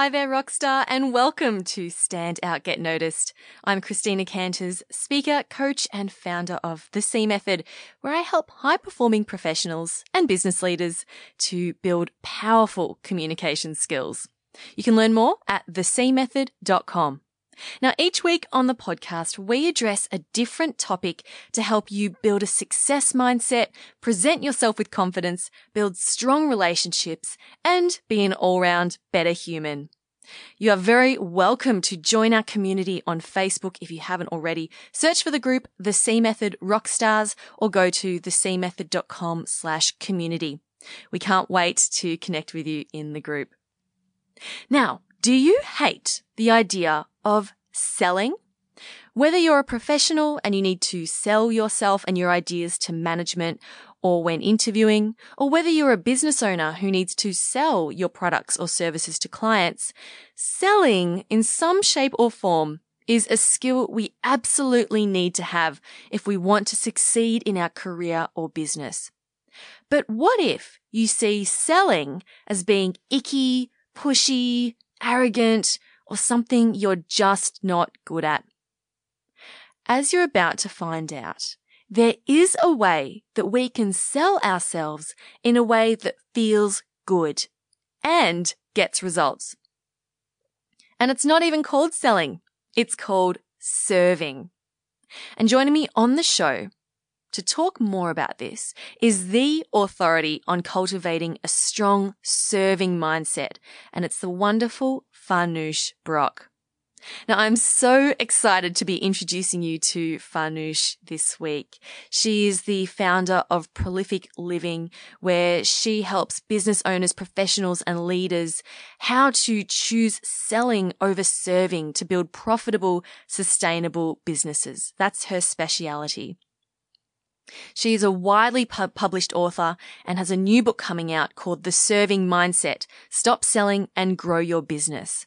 Hi there, Rockstar, and welcome to Stand Out Get Noticed. I'm Christina Canters, speaker, coach, and founder of The C Method, where I help high performing professionals and business leaders to build powerful communication skills. You can learn more at thecmethod.com. Now, each week on the podcast, we address a different topic to help you build a success mindset, present yourself with confidence, build strong relationships, and be an all round better human. You are very welcome to join our community on Facebook if you haven't already. Search for the group The C Method Rockstars or go to thecmethod.com slash community. We can't wait to connect with you in the group. Now, do you hate the idea of selling? Whether you're a professional and you need to sell yourself and your ideas to management or when interviewing, or whether you're a business owner who needs to sell your products or services to clients, selling in some shape or form is a skill we absolutely need to have if we want to succeed in our career or business. But what if you see selling as being icky, pushy, arrogant, or something you're just not good at. As you're about to find out, there is a way that we can sell ourselves in a way that feels good and gets results. And it's not even called selling. It's called serving. And joining me on the show to talk more about this is the authority on cultivating a strong serving mindset. And it's the wonderful Farnoosh Brock. Now, I'm so excited to be introducing you to Farnoosh this week. She is the founder of Prolific Living, where she helps business owners, professionals, and leaders how to choose selling over serving to build profitable, sustainable businesses. That's her speciality. She is a widely pub- published author and has a new book coming out called The Serving Mindset Stop Selling and Grow Your Business.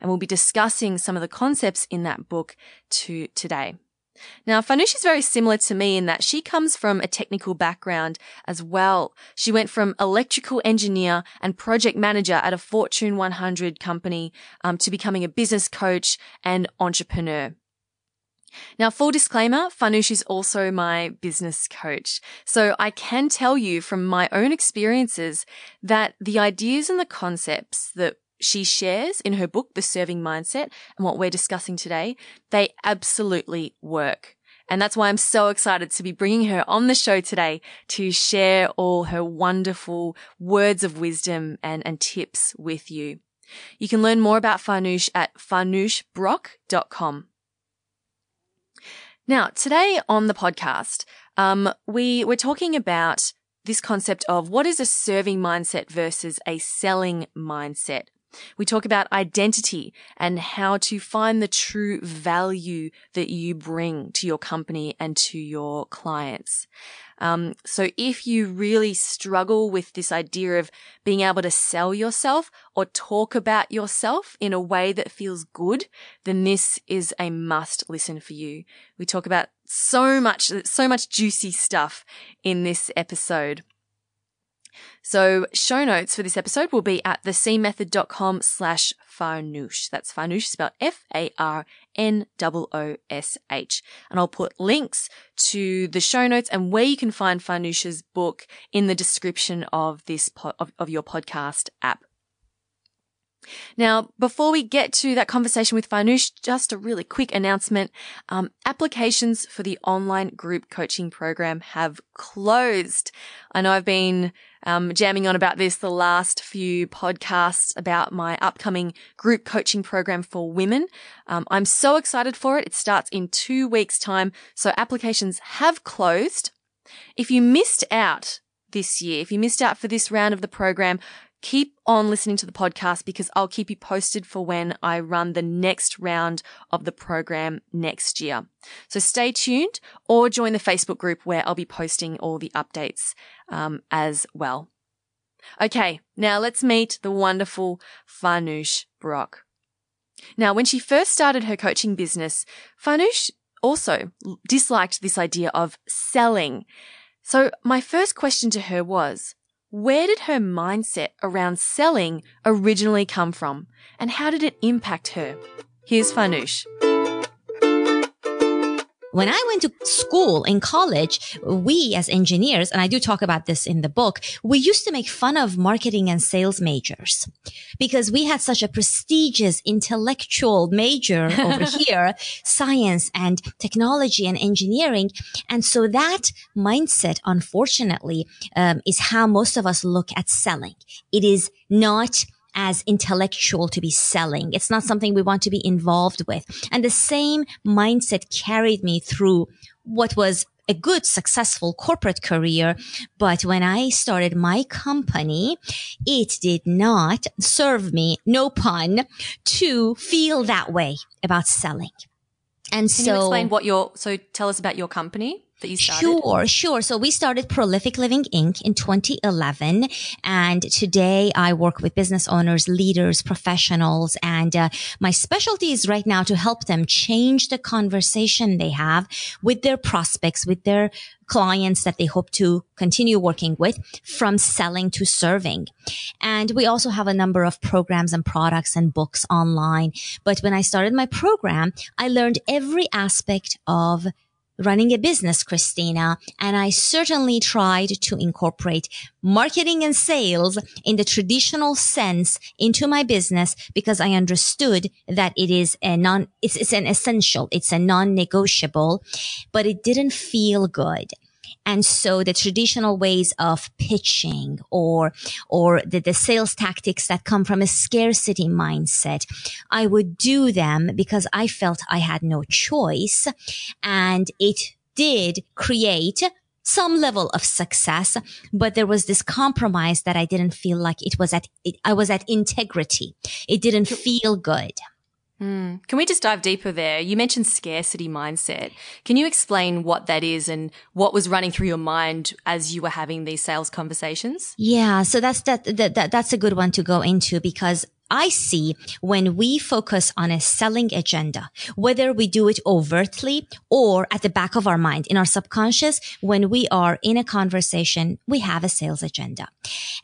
And we'll be discussing some of the concepts in that book to today. Now, Farnoosh is very similar to me in that she comes from a technical background as well. She went from electrical engineer and project manager at a Fortune 100 company um, to becoming a business coach and entrepreneur. Now, full disclaimer, Farnoosh is also my business coach. So I can tell you from my own experiences that the ideas and the concepts that she shares in her book, The Serving Mindset, and what we're discussing today, they absolutely work. And that's why I'm so excited to be bringing her on the show today to share all her wonderful words of wisdom and, and tips with you. You can learn more about Farnoosh at farnooshbrock.com. Now, today on the podcast, um, we we're talking about this concept of what is a serving mindset versus a selling mindset. We talk about identity and how to find the true value that you bring to your company and to your clients. Um, so if you really struggle with this idea of being able to sell yourself or talk about yourself in a way that feels good, then this is a must listen for you. We talk about so much, so much juicy stuff in this episode. So show notes for this episode will be at thecmethod.com slash farnoosh. That's farnoosh spelled F-A-R-N-O-O-S-H. And I'll put links to the show notes and where you can find Farnoosh's book in the description of this, po- of, of your podcast app. Now, before we get to that conversation with Farnoosh, just a really quick announcement. Um, applications for the online group coaching program have closed. I know I've been um, jamming on about this the last few podcasts about my upcoming group coaching program for women. Um, I'm so excited for it. It starts in two weeks time. So applications have closed. If you missed out this year, if you missed out for this round of the program, keep on listening to the podcast because I'll keep you posted for when I run the next round of the program next year. So stay tuned or join the Facebook group where I'll be posting all the updates um, as well. Okay, now let's meet the wonderful Farnoosh Brock. Now, when she first started her coaching business, Farnoosh also disliked this idea of selling. So my first question to her was, Where did her mindset around selling originally come from? And how did it impact her? Here's Farnoosh. When I went to school in college, we as engineers, and I do talk about this in the book, we used to make fun of marketing and sales majors because we had such a prestigious intellectual major over here, science and technology and engineering. And so that mindset, unfortunately, um, is how most of us look at selling. It is not as intellectual to be selling. It's not something we want to be involved with. And the same mindset carried me through what was a good, successful corporate career. But when I started my company, it did not serve me, no pun, to feel that way about selling. And Can so, you explain what your, so tell us about your company that you started? Sure, sure. So we started Prolific Living Inc. in 2011. And today I work with business owners, leaders, professionals. And uh, my specialty is right now to help them change the conversation they have with their prospects, with their clients that they hope to continue working with from selling to serving. And we also have a number of programs and products and books online. But when I started my program, I learned every aspect of running a business, Christina, and I certainly tried to incorporate marketing and sales in the traditional sense into my business because I understood that it is a non, it's, it's an essential, it's a non-negotiable, but it didn't feel good. And so the traditional ways of pitching or, or the, the sales tactics that come from a scarcity mindset, I would do them because I felt I had no choice. And it did create some level of success, but there was this compromise that I didn't feel like it was at, it, I was at integrity. It didn't feel good. Mm. Can we just dive deeper there? You mentioned scarcity mindset. Can you explain what that is and what was running through your mind as you were having these sales conversations? Yeah, so that's that, that, that that's a good one to go into because I see when we focus on a selling agenda, whether we do it overtly or at the back of our mind in our subconscious, when we are in a conversation, we have a sales agenda.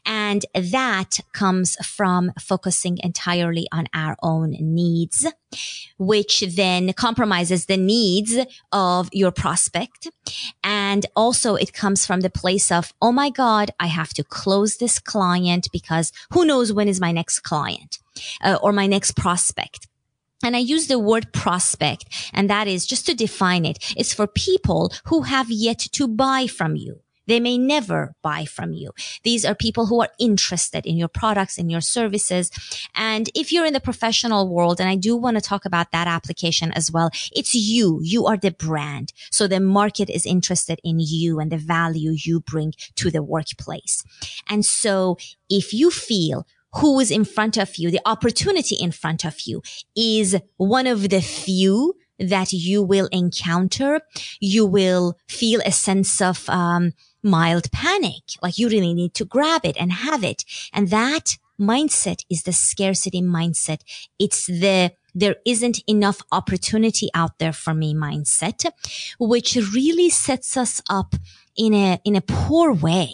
And that comes from focusing entirely on our own needs, which then compromises the needs of your prospect. And also it comes from the place of, Oh my God, I have to close this client because who knows when is my next client? Uh, or my next prospect. And I use the word prospect, and that is just to define it. It's for people who have yet to buy from you. They may never buy from you. These are people who are interested in your products, in your services. And if you're in the professional world, and I do want to talk about that application as well, it's you. You are the brand. So the market is interested in you and the value you bring to the workplace. And so if you feel who is in front of you, the opportunity in front of you is one of the few that you will encounter. You will feel a sense of, um, mild panic. Like you really need to grab it and have it. And that mindset is the scarcity mindset. It's the there isn't enough opportunity out there for me mindset, which really sets us up in a, in a poor way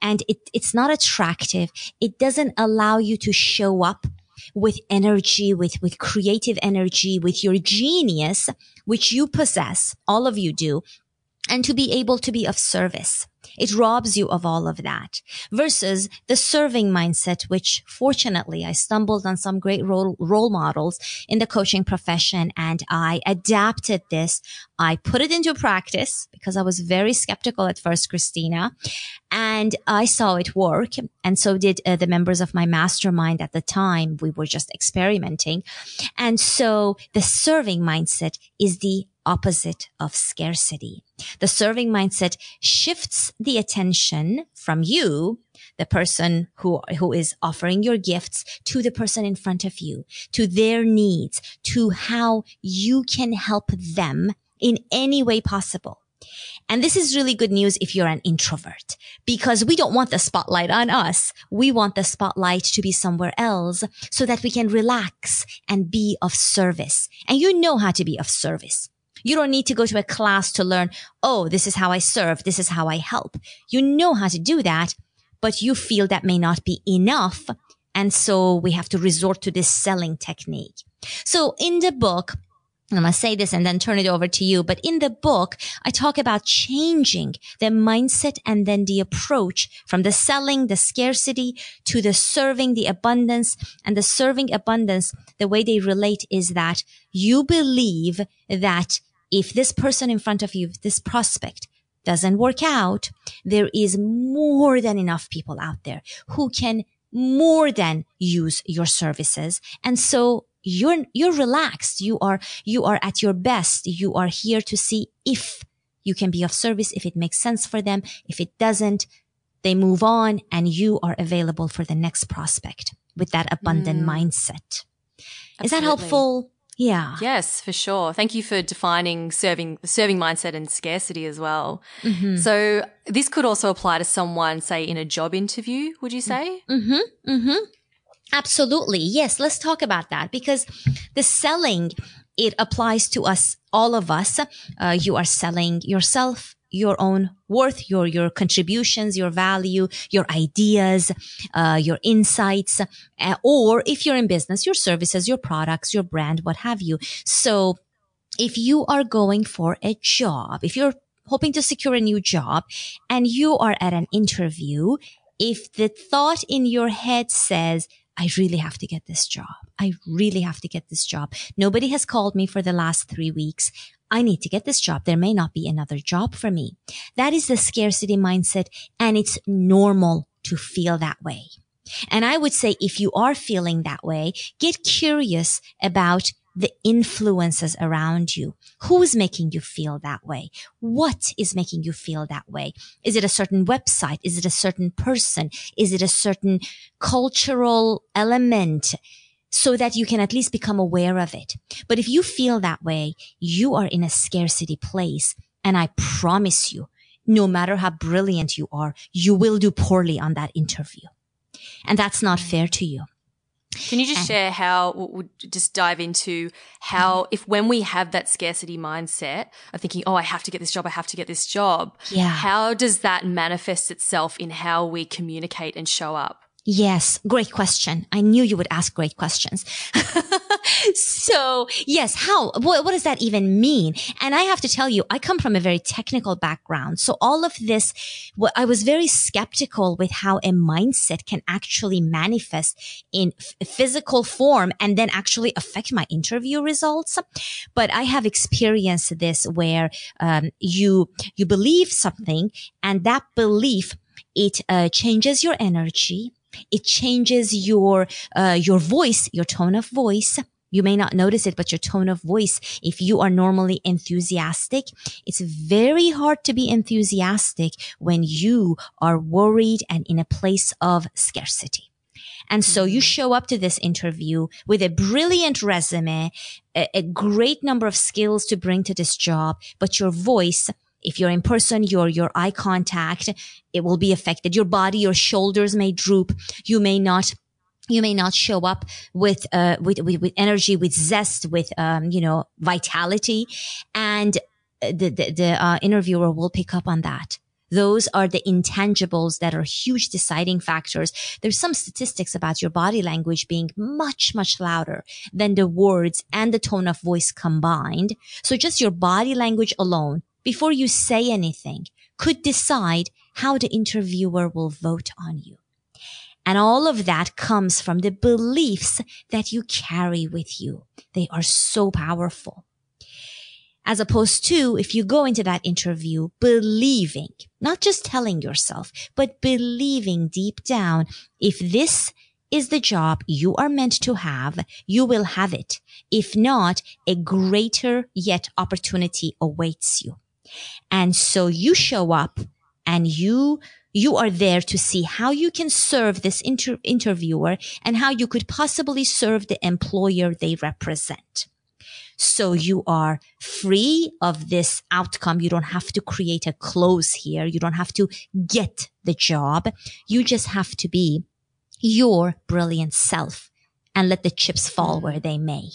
and it, it's not attractive. It doesn't allow you to show up with energy, with, with creative energy, with your genius, which you possess. All of you do and to be able to be of service. It robs you of all of that versus the serving mindset, which fortunately I stumbled on some great role, role models in the coaching profession and I adapted this. I put it into practice because I was very skeptical at first, Christina, and I saw it work. And so did uh, the members of my mastermind at the time. We were just experimenting. And so the serving mindset is the opposite of scarcity. The serving mindset shifts the attention from you, the person who, who is offering your gifts to the person in front of you, to their needs, to how you can help them in any way possible. And this is really good news if you're an introvert because we don't want the spotlight on us. We want the spotlight to be somewhere else so that we can relax and be of service. And you know how to be of service. You don't need to go to a class to learn, oh, this is how I serve. This is how I help. You know how to do that, but you feel that may not be enough. And so we have to resort to this selling technique. So in the book, I'm going to say this and then turn it over to you. But in the book, I talk about changing the mindset and then the approach from the selling, the scarcity to the serving, the abundance and the serving abundance. The way they relate is that you believe that if this person in front of you, this prospect doesn't work out, there is more than enough people out there who can more than use your services. And so you're, you're relaxed. You are, you are at your best. You are here to see if you can be of service, if it makes sense for them. If it doesn't, they move on and you are available for the next prospect with that abundant mm. mindset. Absolutely. Is that helpful? Yeah. Yes, for sure. Thank you for defining serving serving mindset and scarcity as well. Mm-hmm. So this could also apply to someone, say, in a job interview. Would you say? Mm-hmm. Mm-hmm. Absolutely. Yes. Let's talk about that because the selling, it applies to us, all of us. Uh, you are selling yourself, your own worth, your, your contributions, your value, your ideas, uh, your insights, uh, or if you're in business, your services, your products, your brand, what have you. So if you are going for a job, if you're hoping to secure a new job and you are at an interview, if the thought in your head says, I really have to get this job. I really have to get this job. Nobody has called me for the last three weeks. I need to get this job. There may not be another job for me. That is the scarcity mindset and it's normal to feel that way. And I would say if you are feeling that way, get curious about the influences around you. Who is making you feel that way? What is making you feel that way? Is it a certain website? Is it a certain person? Is it a certain cultural element? So that you can at least become aware of it. But if you feel that way, you are in a scarcity place. And I promise you, no matter how brilliant you are, you will do poorly on that interview. And that's not mm. fair to you. Can you just and, share how we'll just dive into how mm-hmm. if when we have that scarcity mindset of thinking, oh, I have to get this job, I have to get this job. Yeah. How does that manifest itself in how we communicate and show up? Yes, great question. I knew you would ask great questions. so yes, how, what, what, does that even mean? And I have to tell you, I come from a very technical background. So all of this, what I was very skeptical with how a mindset can actually manifest in physical form and then actually affect my interview results. But I have experienced this where, um, you, you believe something and that belief it uh, changes your energy it changes your, uh, your voice, your tone of voice. You may not notice it, but your tone of voice, if you are normally enthusiastic, it's very hard to be enthusiastic when you are worried and in a place of scarcity. And so you mm-hmm. show up to this interview with a brilliant resume, a, a, great number of skills to bring to this job, but your voice if you're in person, your, your eye contact, it will be affected. Your body, your shoulders may droop. You may not you may not show up with, uh, with, with, with energy, with zest, with, um, you know, vitality. And the, the, the uh, interviewer will pick up on that. Those are the intangibles that are huge deciding factors. There's some statistics about your body language being much, much louder than the words and the tone of voice combined. So just your body language alone before you say anything could decide how the interviewer will vote on you. And all of that comes from the beliefs that you carry with you. They are so powerful. As opposed to if you go into that interview believing, not just telling yourself, but believing deep down, if this is the job you are meant to have, you will have it. If not, a greater yet opportunity awaits you. And so you show up and you you are there to see how you can serve this inter- interviewer and how you could possibly serve the employer they represent. So you are free of this outcome. You don't have to create a close here. You don't have to get the job. You just have to be your brilliant self and let the chips fall where they may.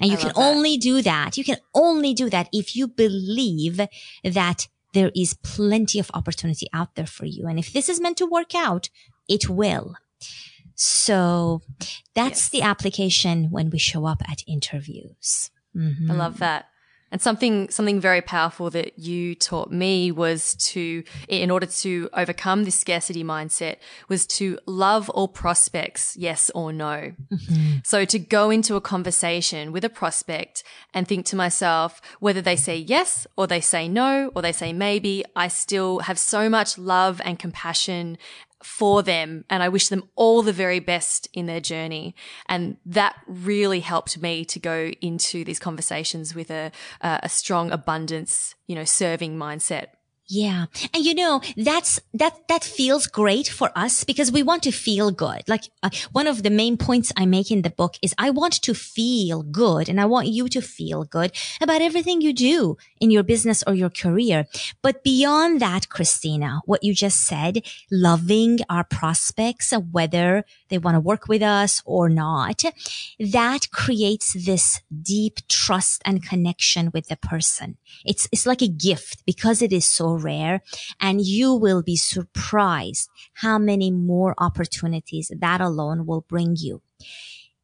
And you can only do that. You can only do that if you believe that there is plenty of opportunity out there for you. And if this is meant to work out, it will. So that's yes. the application when we show up at interviews. Mm-hmm. I love that. And something, something very powerful that you taught me was to, in order to overcome this scarcity mindset, was to love all prospects, yes or no. Mm-hmm. So to go into a conversation with a prospect and think to myself, whether they say yes or they say no or they say maybe, I still have so much love and compassion for them and I wish them all the very best in their journey. And that really helped me to go into these conversations with a, a strong abundance, you know, serving mindset. Yeah. And you know, that's, that, that feels great for us because we want to feel good. Like uh, one of the main points I make in the book is I want to feel good and I want you to feel good about everything you do in your business or your career. But beyond that, Christina, what you just said, loving our prospects, whether they want to work with us or not, that creates this deep trust and connection with the person. It's, it's like a gift because it is so rare and you will be surprised how many more opportunities that alone will bring you.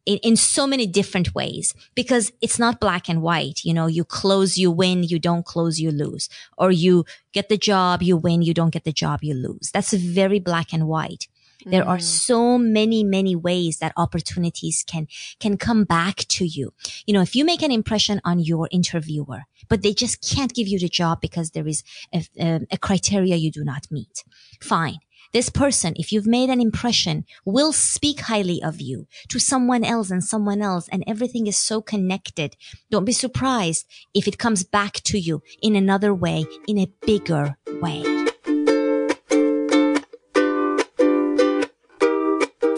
In, in, so many different ways because it's not black and white. You know, you close, you win, you don't close, you lose, or you get the job, you win, you don't get the job, you lose. That's very black and white. There are mm. so many, many ways that opportunities can, can come back to you. You know, if you make an impression on your interviewer, but they just can't give you the job because there is a, a, a criteria you do not meet. Fine. This person, if you've made an impression, will speak highly of you to someone else and someone else, and everything is so connected. Don't be surprised if it comes back to you in another way, in a bigger way.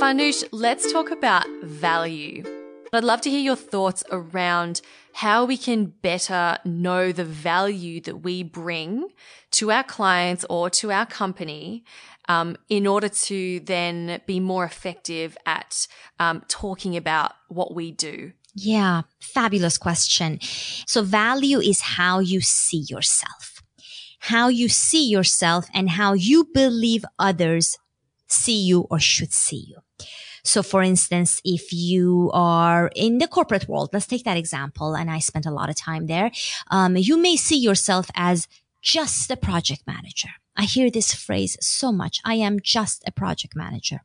Farnoosh, let's talk about value. I'd love to hear your thoughts around how we can better know the value that we bring to our clients or to our company um, in order to then be more effective at um, talking about what we do. Yeah, fabulous question. So value is how you see yourself, how you see yourself and how you believe others see you or should see you. So for instance, if you are in the corporate world, let's take that example. And I spent a lot of time there. Um, you may see yourself as just a project manager. I hear this phrase so much. I am just a project manager.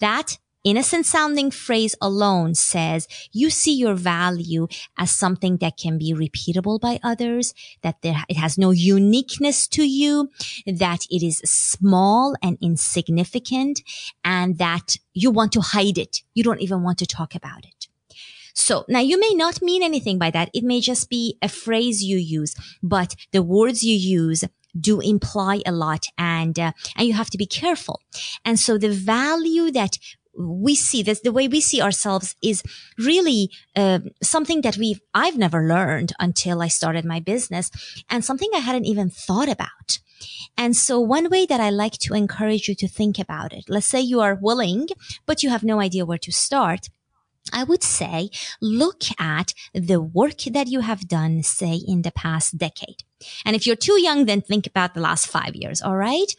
That innocent sounding phrase alone says you see your value as something that can be repeatable by others, that there, it has no uniqueness to you, that it is small and insignificant, and that you want to hide it. You don't even want to talk about it. So now you may not mean anything by that. It may just be a phrase you use, but the words you use do imply a lot and uh, and you have to be careful. And so the value that we see this, the way we see ourselves is really uh, something that we've, I've never learned until I started my business and something I hadn't even thought about. And so one way that I like to encourage you to think about it, let's say you are willing, but you have no idea where to start. I would say look at the work that you have done, say, in the past decade. And if you're too young, then think about the last five years. All right.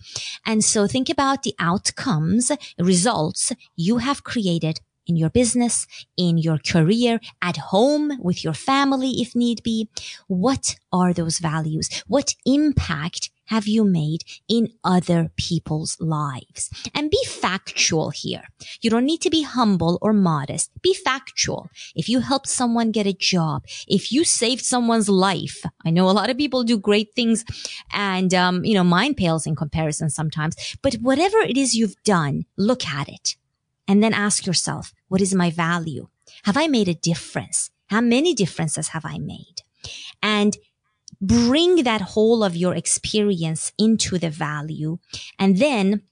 And so think about the outcomes, results you have created in your business, in your career, at home, with your family, if need be. What are those values? What impact have you made in other people's lives? And be factual here. You don't need to be humble or modest. Be factual. If you helped someone get a job, if you saved someone's life, I know a lot of people do great things and, um, you know, mine pales in comparison sometimes, but whatever it is you've done, look at it and then ask yourself, what is my value? Have I made a difference? How many differences have I made? And bring that whole of your experience into the value and then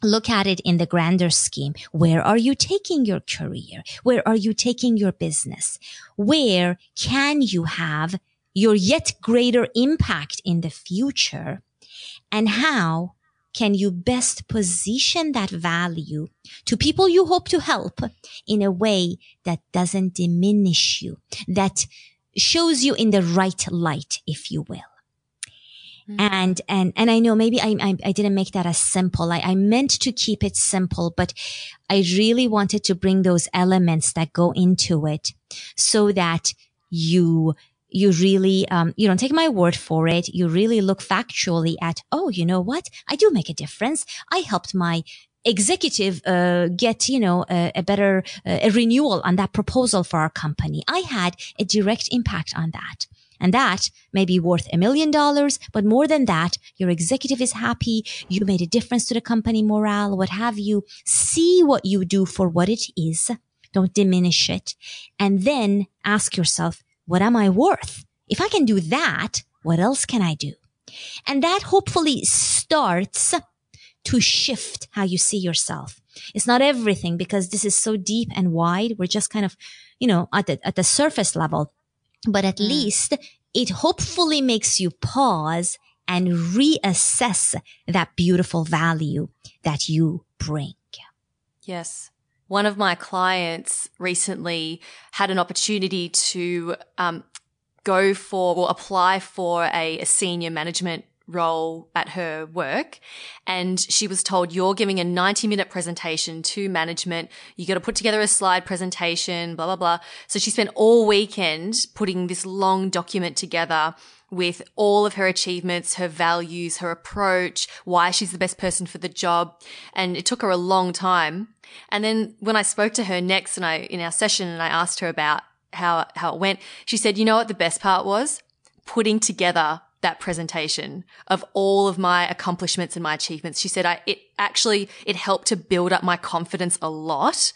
look at it in the grander scheme. Where are you taking your career? Where are you taking your business? Where can you have your yet greater impact in the future? And how can you best position that value to people you hope to help in a way that doesn't diminish you, that shows you in the right light, if you will. Mm. And, and, and I know maybe I, I, I, didn't make that as simple. I, I meant to keep it simple, but I really wanted to bring those elements that go into it so that you, you really, um, you don't take my word for it. You really look factually at, oh, you know what? I do make a difference. I helped my executive uh, get you know a, a better uh, a renewal on that proposal for our company i had a direct impact on that and that may be worth a million dollars, but more than that, your executive is happy. You made a difference to the company morale, what have you. See what you do for what it is. Don't diminish it. And then ask yourself, what am I worth? If I can do that, what else can I do? And that hopefully starts to shift how you see yourself. It's not everything because this is so deep and wide. We're just kind of, you know, at the, at the surface level but at mm. least it hopefully makes you pause and reassess that beautiful value that you bring. Yes. One of my clients recently had an opportunity to um, go for or apply for a, a senior management role at her work. And she was told, you're giving a 90 minute presentation to management. You got to put together a slide presentation, blah, blah, blah. So she spent all weekend putting this long document together with all of her achievements, her values, her approach, why she's the best person for the job. And it took her a long time. And then when I spoke to her next and I, in our session and I asked her about how, how it went, she said, you know what the best part was? Putting together that presentation of all of my accomplishments and my achievements. She said I, it actually, it helped to build up my confidence a lot.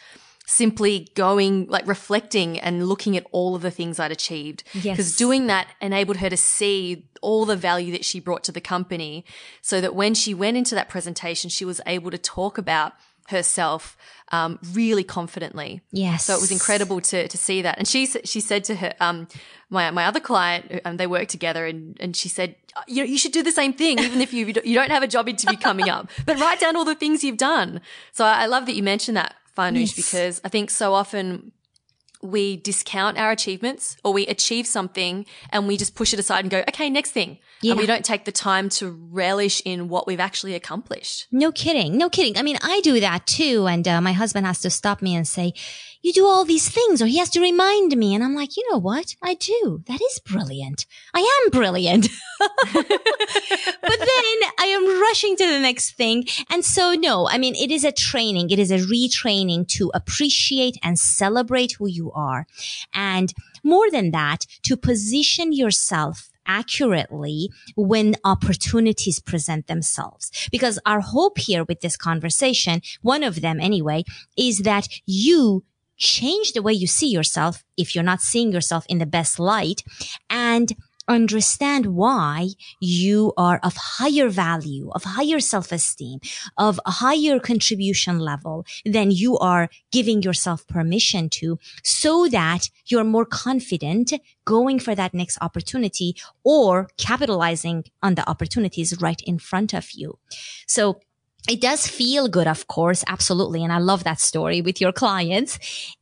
Simply going, like reflecting and looking at all of the things I'd achieved. Yes. Because doing that enabled her to see all the value that she brought to the company so that when she went into that presentation, she was able to talk about herself um, really confidently. Yes. So it was incredible to to see that. And she she said to her um, my my other client, um, they worked together, and and she said, you know, you should do the same thing, even if you you don't have a job interview coming up, but write down all the things you've done. So I, I love that you mentioned that, Farnoosh, yes. because I think so often we discount our achievements or we achieve something and we just push it aside and go, okay, next thing. Yeah. And we don't take the time to relish in what we've actually accomplished. No kidding. No kidding. I mean, I do that too. And uh, my husband has to stop me and say, you do all these things or he has to remind me. And I'm like, you know what? I do. That is brilliant. I am brilliant. but then I am rushing to the next thing. And so no, I mean, it is a training. It is a retraining to appreciate and celebrate who you are. And more than that, to position yourself accurately when opportunities present themselves. Because our hope here with this conversation, one of them anyway, is that you change the way you see yourself if you're not seeing yourself in the best light and understand why you are of higher value, of higher self-esteem, of a higher contribution level than you are giving yourself permission to so that you're more confident going for that next opportunity or capitalizing on the opportunities right in front of you. So it does feel good, of course, absolutely. And I love that story with your clients.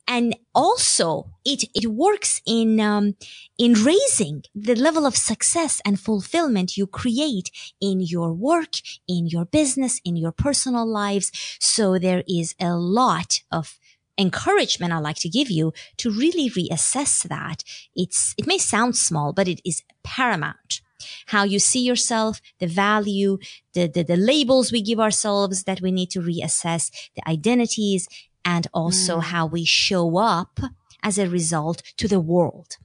And also it, it works in, um, in raising the level of success and fulfillment you create in your work, in your business, in your personal lives. So there is a lot of encouragement I like to give you to really reassess that. It's, it may sound small, but it is paramount how you see yourself, the value, the, the, the labels we give ourselves that we need to reassess, the identities, and also mm. how we show up as a result to the world.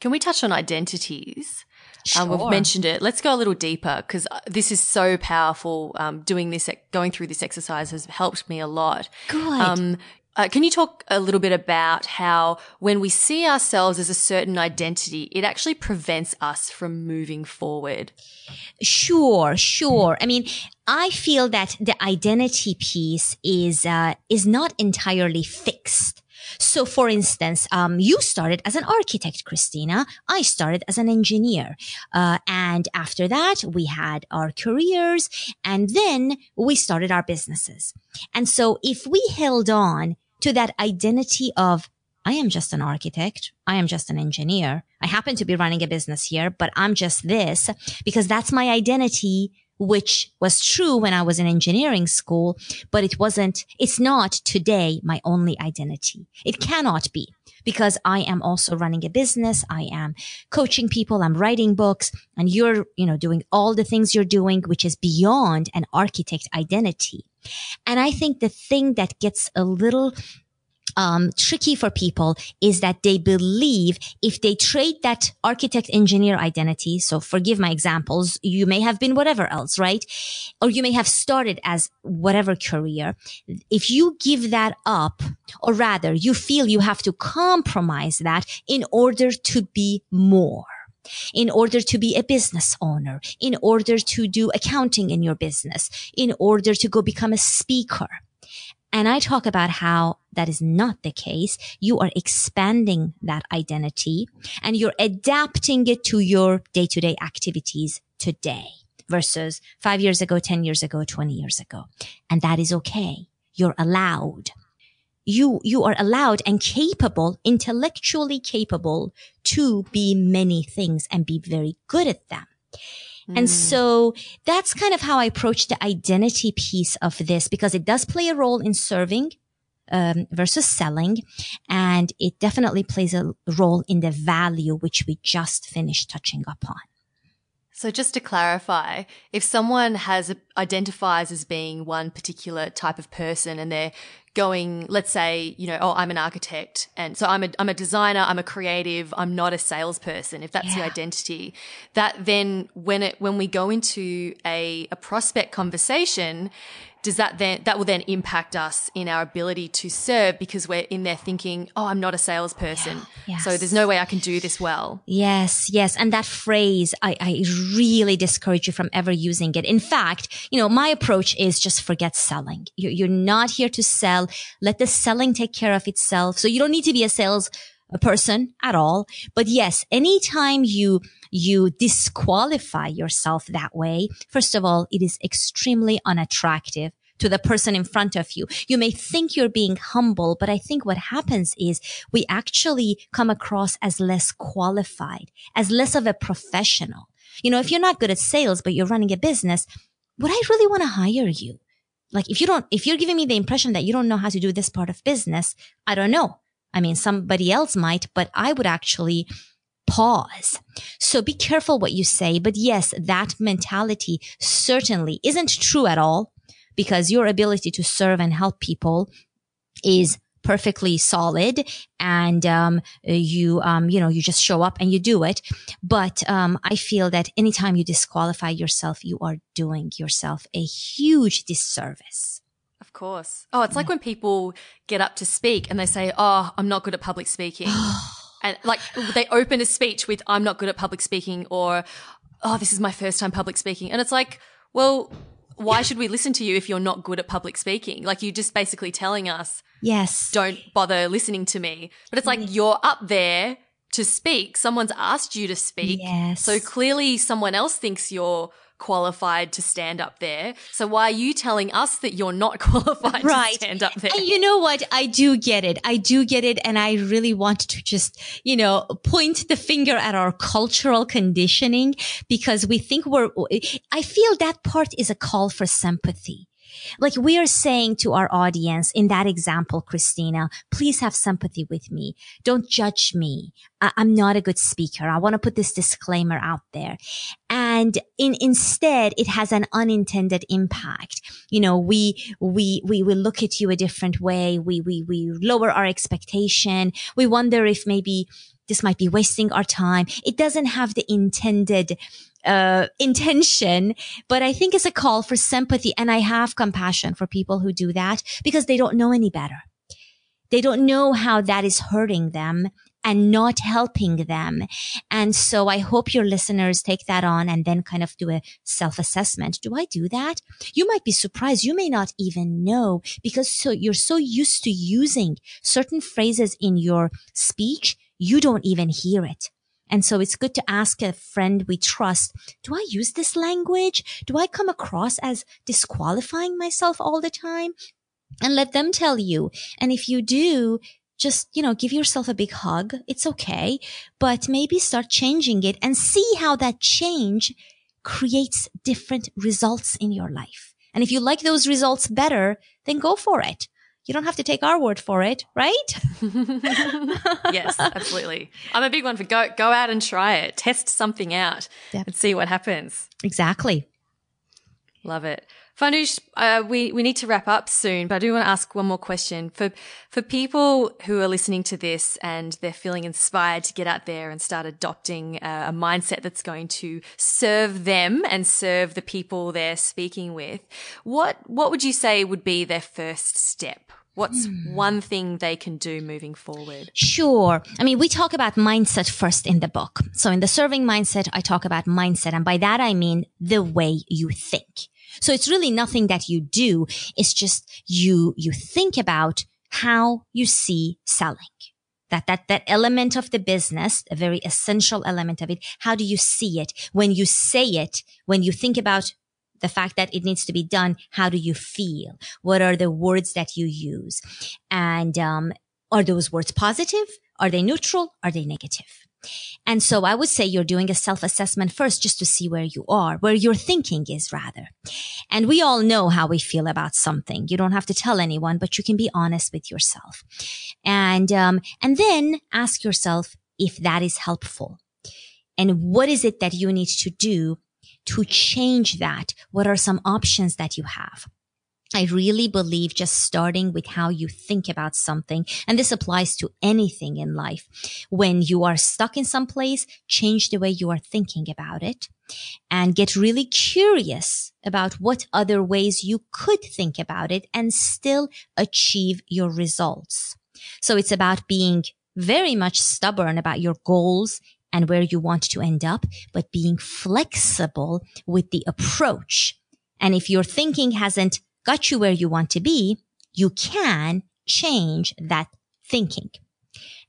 Can we touch on identities? Sure. Um, we've mentioned it. Let's go a little deeper because uh, this is so powerful. Um, doing this, going through this exercise has helped me a lot. Good. Um, uh, can you talk a little bit about how when we see ourselves as a certain identity, it actually prevents us from moving forward? Sure, sure. I mean, I feel that the identity piece is uh, is not entirely fixed. So, for instance, um, you started as an architect, Christina. I started as an engineer. Uh, and after that, we had our careers and then we started our businesses. And so if we held on to that identity of I am just an architect. I am just an engineer. I happen to be running a business here, but I'm just this because that's my identity, which was true when I was in engineering school, but it wasn't, it's not today my only identity. It cannot be because I am also running a business. I am coaching people. I'm writing books and you're, you know, doing all the things you're doing, which is beyond an architect identity. And I think the thing that gets a little um, tricky for people is that they believe if they trade that architect engineer identity, so forgive my examples, you may have been whatever else, right? Or you may have started as whatever career. If you give that up, or rather you feel you have to compromise that in order to be more in order to be a business owner, in order to do accounting in your business, in order to go become a speaker. And I talk about how that is not the case. You are expanding that identity and you're adapting it to your day to day activities today versus five years ago, 10 years ago, 20 years ago. And that is okay. You're allowed. You, you are allowed and capable, intellectually capable to be many things and be very good at them. And mm. so that's kind of how I approach the identity piece of this because it does play a role in serving um, versus selling. And it definitely plays a role in the value, which we just finished touching upon. So just to clarify, if someone has identifies as being one particular type of person and they're going, let's say, you know, oh, I'm an architect. And so I'm a, I'm a designer. I'm a creative. I'm not a salesperson. If that's yeah. the identity that then when it, when we go into a, a prospect conversation, does that then that will then impact us in our ability to serve because we're in there thinking oh i'm not a salesperson. Yeah, yes. so there's no way i can do this well. Yes yes. And that phrase I, I really discourage you from ever using it. In fact you know my approach is just forget selling. You're, you're not here to sell. Let the selling take care of itself. So you don't need to be a sales person at all but yes anytime you you disqualify yourself that way, first of all, it is extremely unattractive to the person in front of you. You may think you're being humble, but I think what happens is we actually come across as less qualified, as less of a professional. You know, if you're not good at sales, but you're running a business, would I really want to hire you? Like if you don't, if you're giving me the impression that you don't know how to do this part of business, I don't know. I mean, somebody else might, but I would actually pause. So be careful what you say. But yes, that mentality certainly isn't true at all because your ability to serve and help people is perfectly solid and um, you um, you know you just show up and you do it but um, i feel that anytime you disqualify yourself you are doing yourself a huge disservice course oh it's like when people get up to speak and they say oh i'm not good at public speaking and like they open a speech with "I'm not good at public speaking" or "Oh, this is my first time public speaking," and it's like, well, why should we listen to you if you're not good at public speaking? Like you're just basically telling us, yes, don't bother listening to me. But it's like mm. you're up there to speak. Someone's asked you to speak. Yes. So clearly someone else thinks you're qualified to stand up there. So why are you telling us that you're not qualified right. to stand up there? And you know what? I do get it. I do get it. And I really want to just, you know, point the finger at our cultural conditioning because we think we're, I feel that part is a call for sympathy. Like we are saying to our audience in that example, Christina, please have sympathy with me. Don't judge me. I- am not a good speaker. I want to put this disclaimer out there. And in, instead, it has an unintended impact. You know, we, we, we will look at you a different way. We, we, we lower our expectation. We wonder if maybe this might be wasting our time. It doesn't have the intended uh, intention, but I think it's a call for sympathy. And I have compassion for people who do that because they don't know any better. They don't know how that is hurting them and not helping them. And so I hope your listeners take that on and then kind of do a self assessment. Do I do that? You might be surprised. You may not even know because so you're so used to using certain phrases in your speech. You don't even hear it. And so it's good to ask a friend we trust, do I use this language? Do I come across as disqualifying myself all the time? And let them tell you. And if you do, just, you know, give yourself a big hug. It's okay, but maybe start changing it and see how that change creates different results in your life. And if you like those results better, then go for it. You don't have to take our word for it, right? yes, absolutely. I'm a big one for go go out and try it. Test something out yep. and see what happens. Exactly. Love it. Farnoosh, uh, we, we need to wrap up soon, but I do want to ask one more question. For, for people who are listening to this and they're feeling inspired to get out there and start adopting a, a mindset that's going to serve them and serve the people they're speaking with, what, what would you say would be their first step? What's hmm. one thing they can do moving forward? Sure. I mean, we talk about mindset first in the book. So in the serving mindset, I talk about mindset. And by that, I mean the way you think. So it's really nothing that you do. It's just you, you think about how you see selling. That, that, that element of the business, a very essential element of it. How do you see it? When you say it, when you think about the fact that it needs to be done, how do you feel? What are the words that you use? And, um, are those words positive? Are they neutral? Are they negative? And so I would say you're doing a self-assessment first just to see where you are, where your thinking is rather. And we all know how we feel about something. You don't have to tell anyone, but you can be honest with yourself. And, um, and then ask yourself if that is helpful. And what is it that you need to do to change that? What are some options that you have? I really believe just starting with how you think about something, and this applies to anything in life. When you are stuck in some place, change the way you are thinking about it and get really curious about what other ways you could think about it and still achieve your results. So it's about being very much stubborn about your goals and where you want to end up, but being flexible with the approach. And if your thinking hasn't got you where you want to be, you can change that thinking.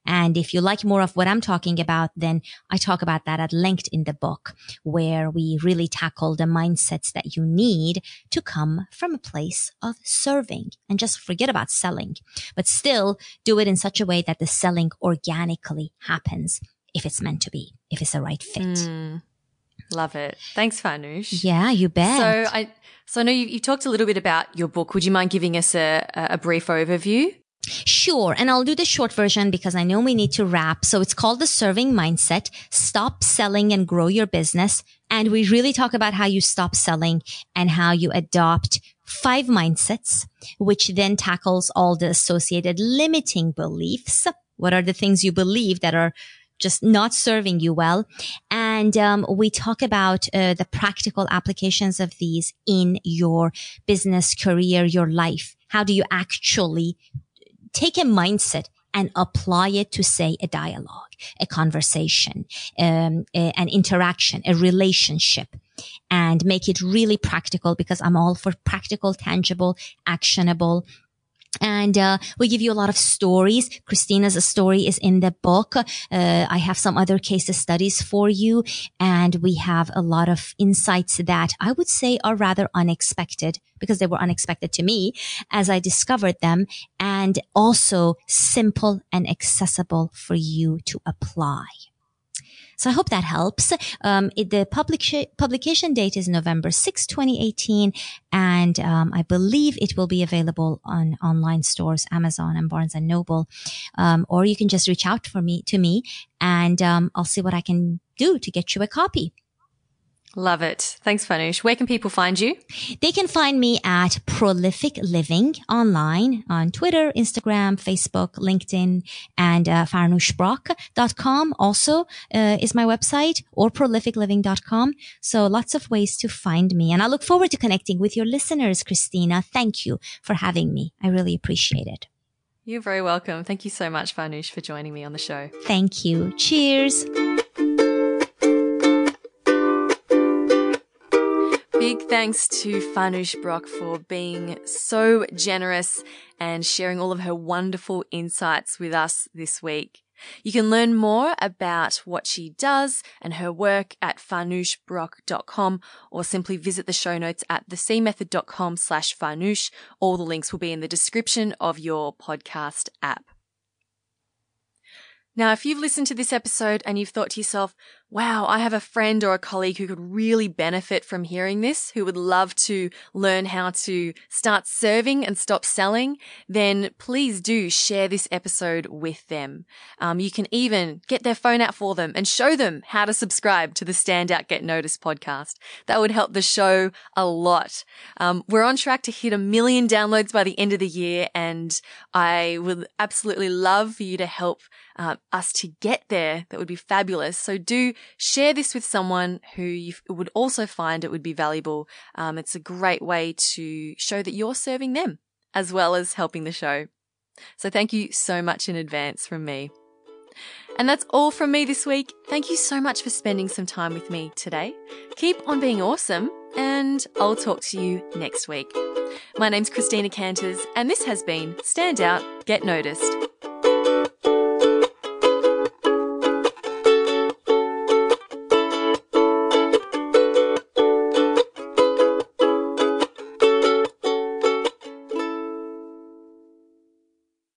And if you like more of what I'm talking about, then I talk about that at length in the book where we really tackle the mindsets that you need to come from a place of serving and just forget about selling, but still do it in such a way that the selling organically happens if it's meant to be, if it's the right fit. Mm, love it. Thanks, Farnoosh. Yeah, you bet. So I, so I know you, you talked a little bit about your book. Would you mind giving us a, a brief overview? Sure. And I'll do the short version because I know we need to wrap. So it's called the serving mindset. Stop selling and grow your business. And we really talk about how you stop selling and how you adopt five mindsets, which then tackles all the associated limiting beliefs. What are the things you believe that are just not serving you well. And um, we talk about uh, the practical applications of these in your business, career, your life. How do you actually take a mindset and apply it to say a dialogue, a conversation, um, a, an interaction, a relationship and make it really practical because I'm all for practical, tangible, actionable and uh, we give you a lot of stories. Christina's story is in the book. Uh, I have some other case studies for you, and we have a lot of insights that I would say are rather unexpected because they were unexpected to me as I discovered them, and also simple and accessible for you to apply. So I hope that helps. Um, it, the public publication date is November 6, 2018. And, um, I believe it will be available on online stores, Amazon and Barnes and Noble. Um, or you can just reach out for me to me and, um, I'll see what I can do to get you a copy. Love it. Thanks, Farnoosh. Where can people find you? They can find me at Prolific Living online on Twitter, Instagram, Facebook, LinkedIn, and uh, farnooshbrock.com also uh, is my website or prolificliving.com. So lots of ways to find me. And I look forward to connecting with your listeners, Christina. Thank you for having me. I really appreciate it. You're very welcome. Thank you so much, Farnoosh, for joining me on the show. Thank you. Cheers. Big thanks to Farnoosh Brock for being so generous and sharing all of her wonderful insights with us this week. You can learn more about what she does and her work at farnooshbrock.com or simply visit the show notes at thecmethod.com slash farnoosh. All the links will be in the description of your podcast app. Now, if you've listened to this episode and you've thought to yourself, wow, I have a friend or a colleague who could really benefit from hearing this, who would love to learn how to start serving and stop selling, then please do share this episode with them. Um, you can even get their phone out for them and show them how to subscribe to the Standout Get Noticed podcast. That would help the show a lot. Um, we're on track to hit a million downloads by the end of the year, and I would absolutely love for you to help uh, us to get there. That would be fabulous. So do share this with someone who you would also find it would be valuable. Um, it's a great way to show that you're serving them as well as helping the show. So thank you so much in advance from me. And that's all from me this week. Thank you so much for spending some time with me today. Keep on being awesome, and I'll talk to you next week. My name's Christina Canters, and this has been Stand Out, Get Noticed.